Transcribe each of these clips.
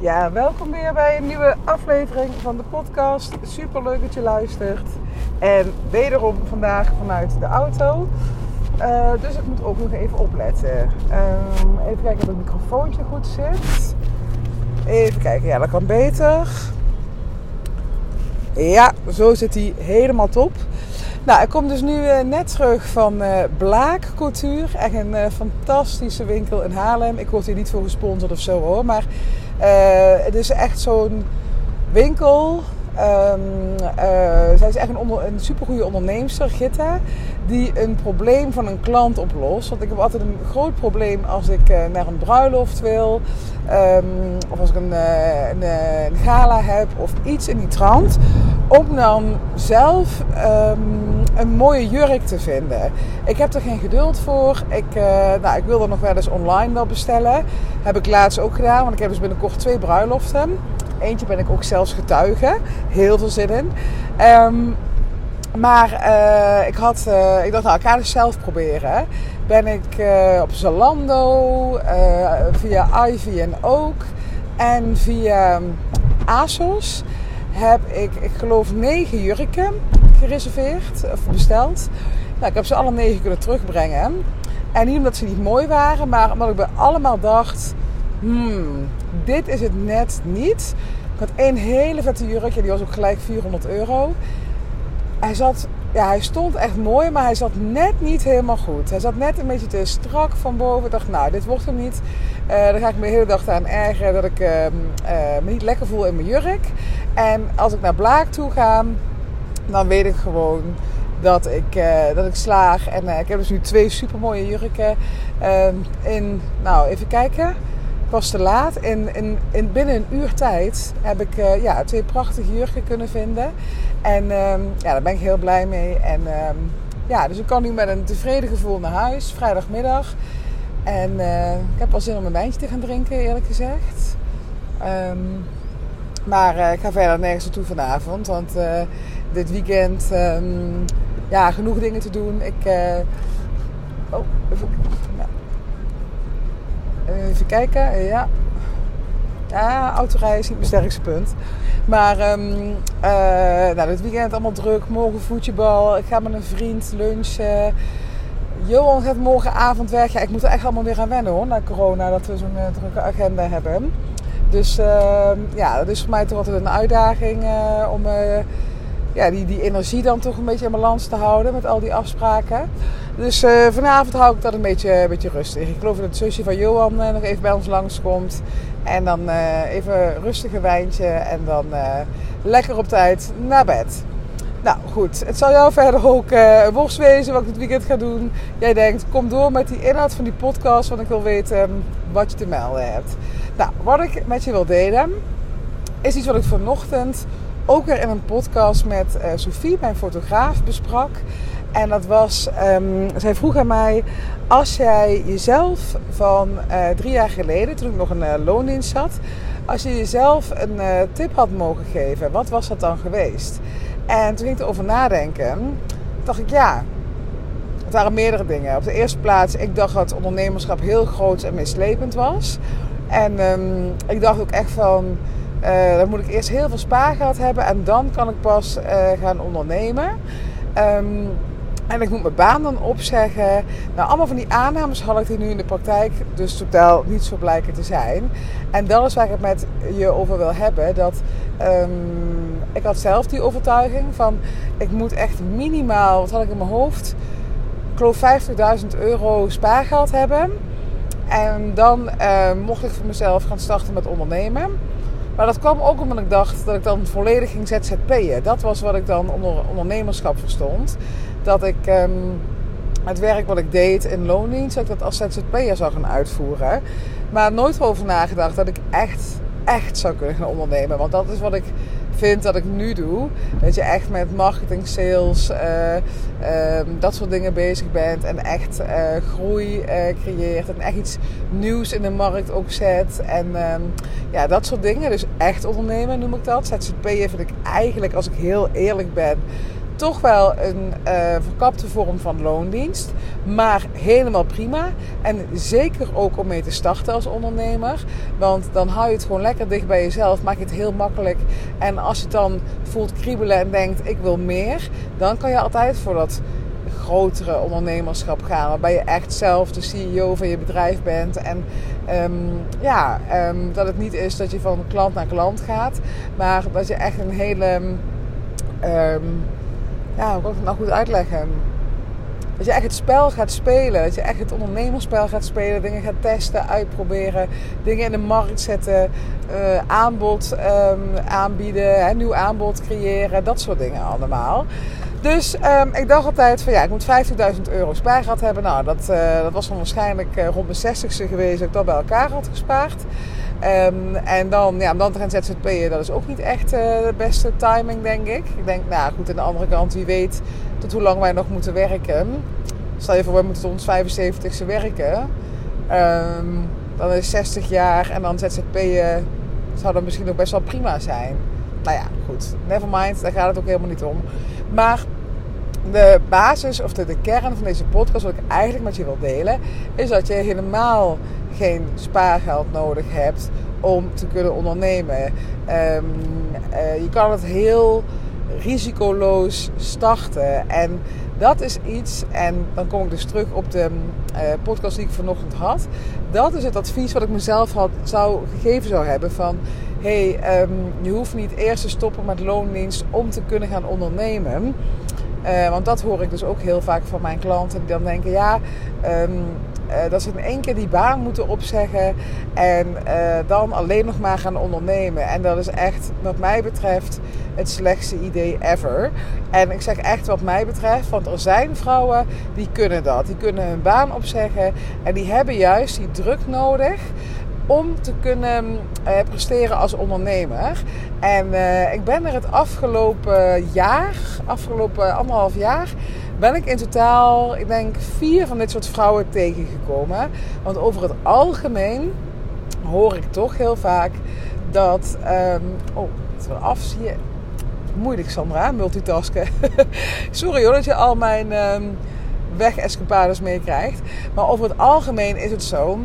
Ja, welkom weer bij een nieuwe aflevering van de podcast. Super leuk dat je luistert. En wederom vandaag vanuit de auto. Uh, dus ik moet ook nog even opletten. Um, even kijken of het microfoontje goed zit. Even kijken, ja, dat kan beter. Ja, zo zit hij helemaal top. Nou, ik kom dus nu uh, net terug van uh, Blaak Couture. Echt een uh, fantastische winkel in Haarlem. Ik word hier niet voor gesponsord of zo hoor. Maar het is echt zo'n winkel. Um, zij is echt een, onder, een supergoeie onderneemster, Gitta. Die een probleem van een klant oplost. Want ik heb altijd een groot probleem als ik naar een bruiloft wil. Um, of als ik een, een, gala heb of iets in die trant. Dan zelf um, een mooie jurk te vinden. Ik heb er geen geduld voor. Ik, uh, nou, ik wil er nog wel eens online wel bestellen. Heb ik laatst ook gedaan, want ik heb dus binnenkort twee bruiloften. Eentje ben ik ook zelfs getuige. Heel veel zin in. Um, maar uh, ik, had, uh, ik dacht, nou, ik ga het zelf proberen. Ben ik op Zalando, via Ivy en Oak en via ASOS heb ik, ik geloof, negen jurken gereserveerd of besteld. Nou, ik heb ze alle negen kunnen terugbrengen. En niet omdat ze niet mooi waren, maar omdat ik bij allemaal dacht: hmm, dit is het net niet. Ik had één hele vette jurkje, die was ook gelijk 400 euro. Hij zat, ja, hij stond echt mooi, maar hij zat net niet helemaal goed. Hij zat net een beetje te strak van boven. Ik dacht, nou, dit wordt hem niet. Uh, dan ga ik me de hele dag aan ergeren dat ik uh, uh, me niet lekker voel in mijn jurk. En als ik naar Blaak toe ga, dan weet ik gewoon dat ik, uh, dat ik slaag. En ik heb dus nu twee super mooie jurken. Uh, in, nou, even kijken. Ik was te laat. In, in binnen een uur tijd heb ik uh, ja, twee prachtige jurken kunnen vinden. En ehm, ja, daar ben ik heel blij mee. En ehm, ja, dus ik kan nu met een tevreden gevoel naar huis. Vrijdagmiddag. En ik heb wel zin om een wijntje te gaan drinken, eerlijk gezegd. Um, maar ik ga verder nergens naartoe vanavond. Want dit weekend ja, genoeg dingen te doen. Ik. Oh, even. Even kijken. Ja. Ja, autorijden is niet mijn sterkste punt. Maar um, uh, nou, dit weekend allemaal druk. Morgen voetbal. Ik ga met een vriend lunchen. Johan gaat morgenavond weg. Ja, ik moet er echt allemaal weer aan wennen hoor. Na corona, dat we zo'n drukke agenda hebben. Dus uh, ja, dat is voor mij toch altijd een uitdaging om ja, die, die energie dan toch een beetje in balans te houden met al die afspraken. Dus uh, vanavond hou ik dat een beetje, een beetje rustig. Ik geloof dat het zusje van Johan uh, nog even bij ons langskomt. En dan uh, even rustig een wijntje en dan lekker op tijd naar bed. Nou goed, het zal jou verder ook worst wezen wat ik dit weekend ga doen. Jij denkt, kom door met die inhoud van die podcast, want ik wil weten um, wat je te melden hebt. Nou, wat ik met je wil delen, is iets wat ik vanochtend ook weer in een podcast met uh, Sophie, mijn fotograaf, besprak. En dat was, um, zij vroeg aan mij, als jij jezelf van uh, drie jaar geleden, toen ik nog een uh, loondienst zat, als je jezelf een tip had mogen geven, wat was dat dan geweest? En toen ging ik erover nadenken, dacht ik ja, het waren meerdere dingen. Op de eerste plaats, ik dacht dat ondernemerschap heel groot en mislepend was. En um, ik dacht ook echt van, uh, dan moet ik eerst heel veel spaargeld hebben en dan kan ik pas uh, gaan ondernemen. Um, en ik moet mijn baan dan opzeggen. Nou, allemaal van die aannames had ik die nu in de praktijk dus totaal niet zo blijken te zijn. En dat is waar ik het met je over wil hebben. Dat um, ik had zelf die overtuiging van ik moet echt minimaal, wat had ik in mijn hoofd, ik geloof 50.000 euro spaargeld hebben. En dan uh, mocht ik voor mezelf gaan starten met ondernemen. Maar dat kwam ook omdat ik dacht dat ik dan volledig ging ZZP'en. Dat was wat ik dan onder ondernemerschap verstond. Dat ik um, het werk wat ik deed in loondienst, dat ik dat als ZZP'er zou gaan uitvoeren. Maar nooit over nagedacht dat ik echt, echt zou kunnen gaan ondernemen. Want dat is wat ik vind dat ik nu doe. Dat je echt met marketing, sales, uh, uh, dat soort dingen bezig bent. En echt uh, groei creëert. En echt iets nieuws in de markt ook zet. En ehm, ja, dat soort dingen. Dus echt ondernemen noem ik dat. ZZP'er vind ik eigenlijk, als ik heel eerlijk ben, toch wel een uh, verkapte vorm van loondienst. Maar helemaal prima. En zeker ook om mee te starten als ondernemer. Want dan hou je het gewoon lekker dicht bij jezelf. Maak je het heel makkelijk. En als je het dan voelt kriebelen en denkt ik wil meer. Dan kan je altijd voor dat grotere ondernemerschap gaan. Waarbij je echt zelf de CEO van je bedrijf bent. En um, ja, um, dat het niet is dat je van klant naar klant gaat. Maar dat je echt een hele... Um, ja, hoe kan ik het nou goed uitleggen? Dat je echt het spel gaat spelen. Dat je echt het ondernemerspel gaat spelen. Dingen gaat testen, uitproberen. Dingen in de markt zetten. Uh, aanbod um, aanbieden. Hè, nieuw aanbod creëren. Dat soort dingen allemaal. Dus um, ik dacht altijd van ja, ik moet 50.000 euro spaargeld hebben. Nou, dat, uh, dat was dan waarschijnlijk uh, rond mijn 60ste geweest dat ik dat bij elkaar had gespaard. Um, en dan, ja, dan te gaan ZZP'en, dat is ook niet echt uh, de beste timing, denk ik. Ik denk, nou goed, aan de andere kant, wie weet tot hoe lang wij nog moeten werken. Stel je voor, we moeten tot ons 75ste werken. Um, dan is 60 jaar en dan ZZP'en zou dat misschien ook best wel prima zijn. Nou ja, goed, never mind, daar gaat het ook helemaal niet om. Maar de basis of de, kern van deze podcast, wat ik eigenlijk met je wil delen, is dat je helemaal geen spaargeld nodig hebt om te kunnen ondernemen. Um, uh, je kan het heel risicoloos starten. En dat is iets, en dan kom ik dus terug op de uh, podcast die ik vanochtend had. Dat is het advies wat ik mezelf had, zou gegeven zou hebben van... hey, um, je hoeft niet eerst te stoppen met loondienst om te kunnen gaan ondernemen. Uh, want dat hoor ik dus ook heel vaak van mijn klanten die dan denken: ja, um, uh, dat ze in één keer die baan moeten opzeggen en uh, dan alleen nog maar gaan ondernemen. En dat is echt, wat mij betreft, het slechtste idee ever. En ik zeg echt wat mij betreft, want er zijn vrouwen die kunnen dat. Die kunnen hun baan opzeggen en die hebben juist die druk nodig om te kunnen uh, presteren als ondernemer. En uh, ik ben er het afgelopen jaar, afgelopen anderhalf jaar, ben ik in totaal, ik denk, vier van dit soort vrouwen tegengekomen. Want over het algemeen hoor ik toch heel vaak dat. Um, oh, het wel af, zie je. Moeilijk, Sandra, multitasken. Sorry hoor dat je al mijn um, weg-escapades meekrijgt. Maar over het algemeen is het zo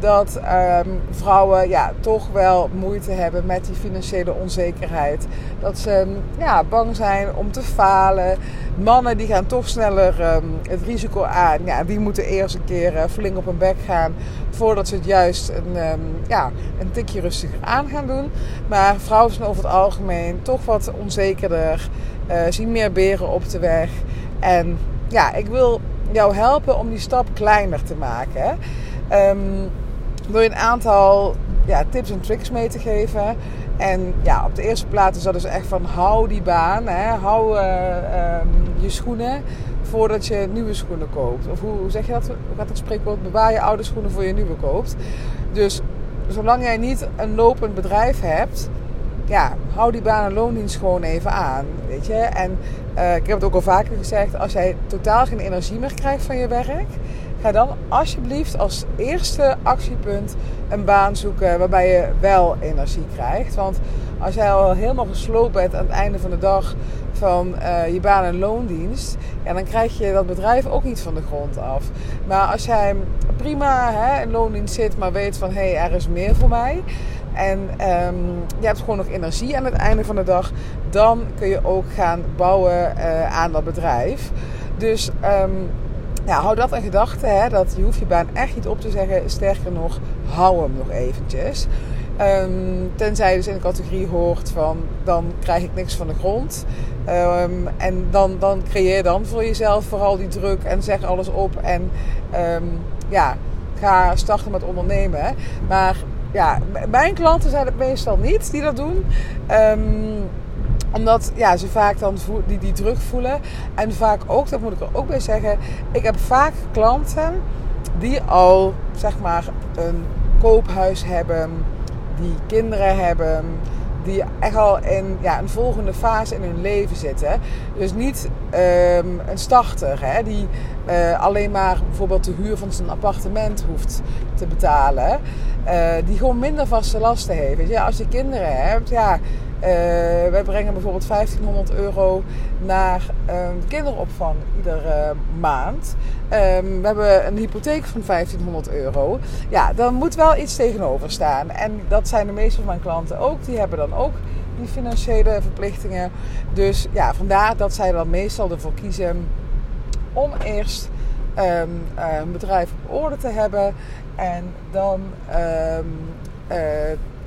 dat um, vrouwen ja, toch wel moeite hebben met die financiële onzekerheid. Dat ze ja, bang zijn om te falen. Mannen die gaan toch sneller um, het risico aan. Ja, die moeten eerst een keer uh, flink op hun bek gaan voordat ze het juist een, ja, een tikje rustiger aan gaan doen. Maar vrouwen zijn over het algemeen toch wat onzekerder. Uh, zien meer beren op de weg. En ja, ik wil jou helpen om die stap kleiner te maken. Um, je een aantal ja, tips en tricks mee te geven. En ja, op de eerste plaats is dat dus echt van hou die baan, hè, hou uh, um, je schoenen voordat je nieuwe schoenen koopt. Of hoe, zeg je dat? Hoe gaat het spreekwoord? Bewaar je oude schoenen voor je nieuwe koopt. Dus zolang jij niet een lopend bedrijf hebt, ja, hou die baan en loondienst gewoon even aan. Weet je? En uh, ik heb het ook al vaker gezegd, als jij totaal geen energie meer krijgt van je werk, Ga dan alsjeblieft als eerste actiepunt een baan zoeken waarbij je wel energie krijgt. Want als jij al helemaal gesloopt bent aan het einde van de dag van uh, je baan en loondienst, ja, dan krijg je dat bedrijf ook niet van de grond af. Maar als jij prima hè, in loondienst zit, maar weet van hé, hey, er is meer voor mij. En um, je hebt gewoon nog energie aan het einde van de dag. Dan kun je ook gaan bouwen uh, aan dat bedrijf. Dus um, ja, hou dat in gedachten. Dat je hoeft je baan echt niet op te zeggen. Sterker nog, hou hem nog eventjes. Um, tenzij je dus in de categorie hoort van dan krijg ik niks van de grond. Um, en dan, dan creëer dan voor jezelf vooral die druk en zeg alles op. En um, ja, ga starten met ondernemen. Maar ja, mijn klanten zijn het meestal niet die dat doen omdat ja, ze vaak dan die, die druk voelen. En vaak ook, dat moet ik er ook bij zeggen. Ik heb vaak klanten die al zeg maar een koophuis hebben. Die kinderen hebben. Die echt al in ja, een volgende fase in hun leven zitten. Dus niet um, een starter. Hè, die eh, alleen maar bijvoorbeeld de huur van zijn appartement hoeft te betalen. Uh, die gewoon minder vaste lasten heeft. Ja, als je kinderen hebt, ja, wij brengen bijvoorbeeld 1500 euro naar um, kinderopvang iedere maand. Um, we hebben een hypotheek van 1500 euro. Ja, dan moet wel iets tegenover staan. En dat zijn de meeste van mijn klanten ook. Die hebben dan ook die financiële verplichtingen. Dus ja, vandaar dat zij dan meestal ervoor kiezen om eerst um, een bedrijf op orde te hebben en dan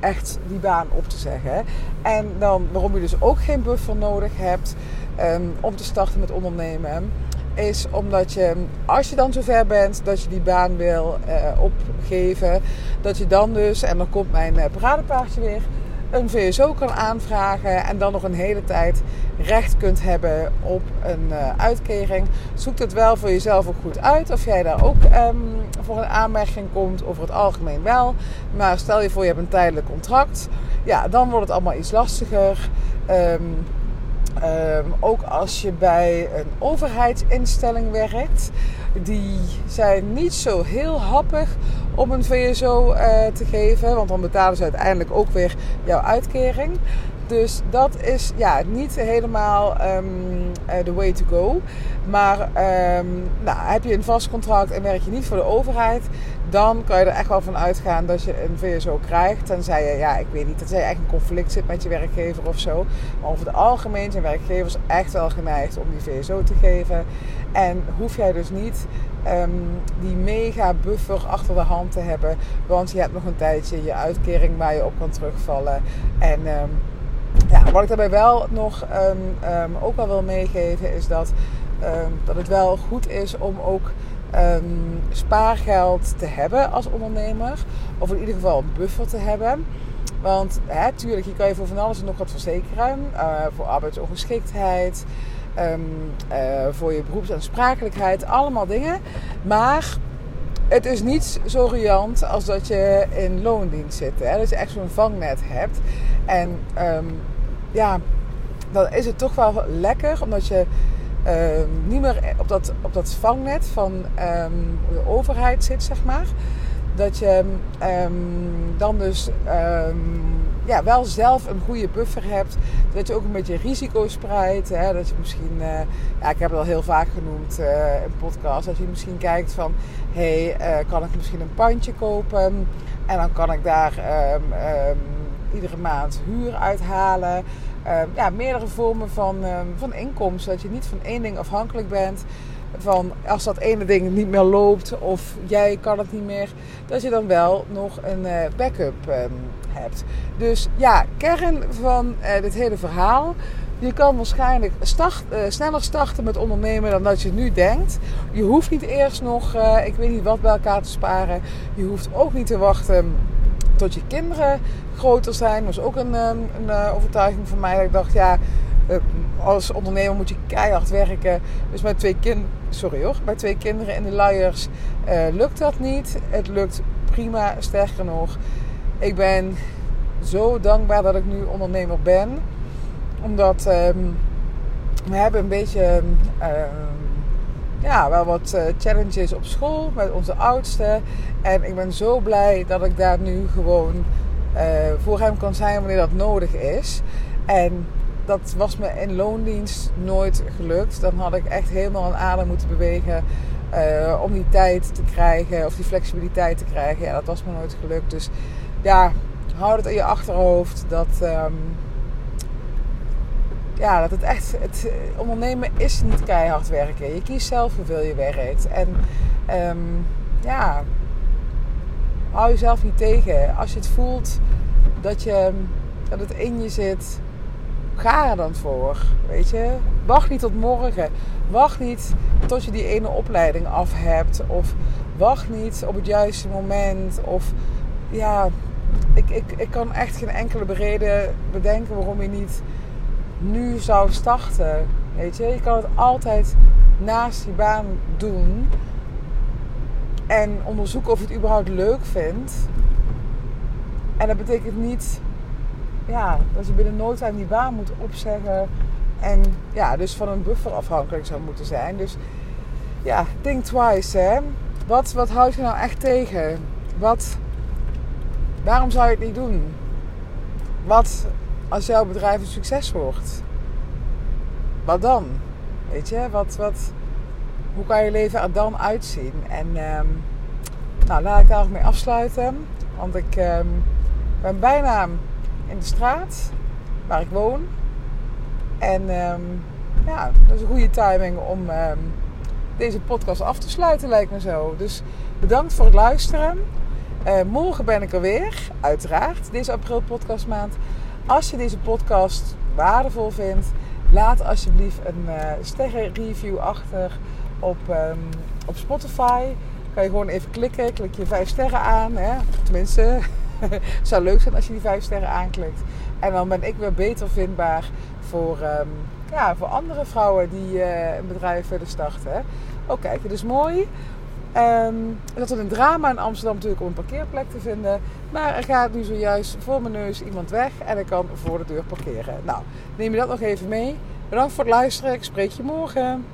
echt die baan op te zeggen. En dan waarom je dus ook geen buffer nodig hebt um, om te starten met ondernemen. Is omdat je, als je dan zover bent dat je die baan wil uh, opgeven, dat je dan dus, en dan komt mijn uh, paradepaardje weer, een VSO kan aanvragen en dan nog een hele tijd recht kunt hebben op een uh, uitkering. Zoek het wel voor jezelf ook goed uit of jij daar ook um, voor een aanmerking komt, over het algemeen wel. Maar stel je voor je hebt een tijdelijk contract, ja, dan wordt het allemaal iets lastiger. Um, Um, ook als je bij een overheidsinstelling werkt, die zijn niet zo heel happig om een VSO uh, te geven, want dan betalen ze uiteindelijk ook weer jouw uitkering. Dus dat is ja, niet helemaal um, uh, the way to go. Maar um, nou, heb je een vast contract en werk je niet voor de overheid, dan kan je er echt wel van uitgaan dat je een VSO krijgt. Tenzij je, ja, ik weet niet, dat je echt een conflict zit met je werkgever of zo. Maar over het algemeen zijn werkgevers echt wel geneigd om die VSO te geven. En hoef jij dus niet um, die mega buffer achter de hand te hebben. Want je hebt nog een tijdje je uitkering waar je op kan terugvallen. En ja, wat ik daarbij wel nog um, um, ook wel wil meegeven is dat, um, dat het wel goed is om ook spaargeld te hebben als ondernemer. Of in ieder geval een buffer te hebben. Want hè, tuurlijk, je kan je voor van alles en nog wat verzekeren. Uh, voor arbeidsongeschiktheid, uh, voor je beroepsaansprakelijkheid, allemaal dingen. Maar het is niet zo riant als dat je in loondienst zit. Hè? Dat je echt zo'n vangnet hebt. En um, ja, dan is het toch wel lekker, omdat je um, niet meer op dat, op dat vangnet van um, de overheid zit, zeg maar. Dat je dan dus ja, wel zelf een goede buffer hebt. Dat je ook een beetje risico spreidt. Hè? Dat je misschien, uh, ja, ik heb het al heel vaak genoemd uh, in podcast. Dat je misschien kijkt van, hé, hey, uh, kan ik misschien een pandje kopen? En dan kan ik daar um, iedere maand huur uithalen. Ja, meerdere vormen van, van inkomsten. Dat je niet van één ding afhankelijk bent. Van als dat ene ding niet meer loopt of jij kan het niet meer. Dat je dan wel nog een uh, backup um, hebt. Dus ja, kern van dit hele verhaal. Je kan waarschijnlijk start, sneller starten met ondernemen dan dat je nu denkt. Je hoeft niet eerst nog, ik weet niet wat bij elkaar te sparen. Je hoeft ook niet te wachten tot je kinderen groter zijn. Dat was ook een, een, een overtuiging van mij. Dat ik dacht, ja, als ondernemer moet je keihard werken. Dus met twee, kind, sorry hoor, bij twee kinderen in de luiers uh, lukt dat niet. Het lukt prima, sterker nog. Ik ben zo dankbaar dat ik nu ondernemer ben. Omdat um, we hebben een beetje... Uh, ja, wel wat uh, challenges op school met onze oudste. En ik ben zo blij dat ik daar nu gewoon uh, voor hem kan zijn wanneer dat nodig is. En dat was me in loondienst nooit gelukt. Dan had ik echt helemaal een adem moeten bewegen uh, om die tijd te krijgen of die flexibiliteit te krijgen. Ja, dat was me nooit gelukt. Dus ja, houd het in je achterhoofd dat. Um, ja, dat het echt. Het ondernemen is niet keihard werken. Je kiest zelf hoeveel je werkt. En um, ja, hou jezelf niet tegen. Als je het voelt dat, je, dat het in je zit, ga er dan voor. Weet je, wacht niet tot morgen. Wacht niet tot je die ene opleiding af hebt. Of wacht niet op het juiste moment. Of ja, ik, ik, ik kan echt geen enkele reden bedenken waarom je niet nu zou starten. Weet je, je kan het altijd naast je baan doen. En onderzoeken of je het überhaupt leuk vindt. En dat betekent niet ja, dat je binnen nooit aan die baan moet opzeggen. En ja, dus van een buffer afhankelijk zou moeten zijn. Dus ja, think twice. Hè? Wat, wat houdt je nou echt tegen? Wat, waarom zou je het niet doen? Wat als jouw bedrijf een succes wordt? Wat dan? Weet je, wat, wat, hoe kan je leven er dan uitzien? En um, nou, laat ik daar ook mee afsluiten. Want ik um, ben bijna in de straat waar ik woon. En um, ja, dat is een goede timing om deze podcast af te sluiten, lijkt me zo. Dus bedankt voor het luisteren. Uh, morgen ben ik er weer, uiteraard, deze april podcastmaand. Als je deze podcast waardevol vindt, laat alsjeblieft een uh, sterrenreview achter op, um, op Spotify. Kan je gewoon even klikken, klik je vijf sterren aan. Hè? Tenminste, het zou leuk zijn als je die vijf sterren aanklikt. En dan ben ik weer beter vindbaar voor, um, ja, voor andere vrouwen die uh, een bedrijf willen starten. Oh kijk, het is mooi. Um, dat is een drama in Amsterdam natuurlijk om een parkeerplek te vinden. Maar er gaat nu zojuist voor mijn neus iemand weg en ik kan voor de deur parkeren. Nou, neem je dat nog even mee. Bedankt voor het luisteren. Ik spreek je morgen.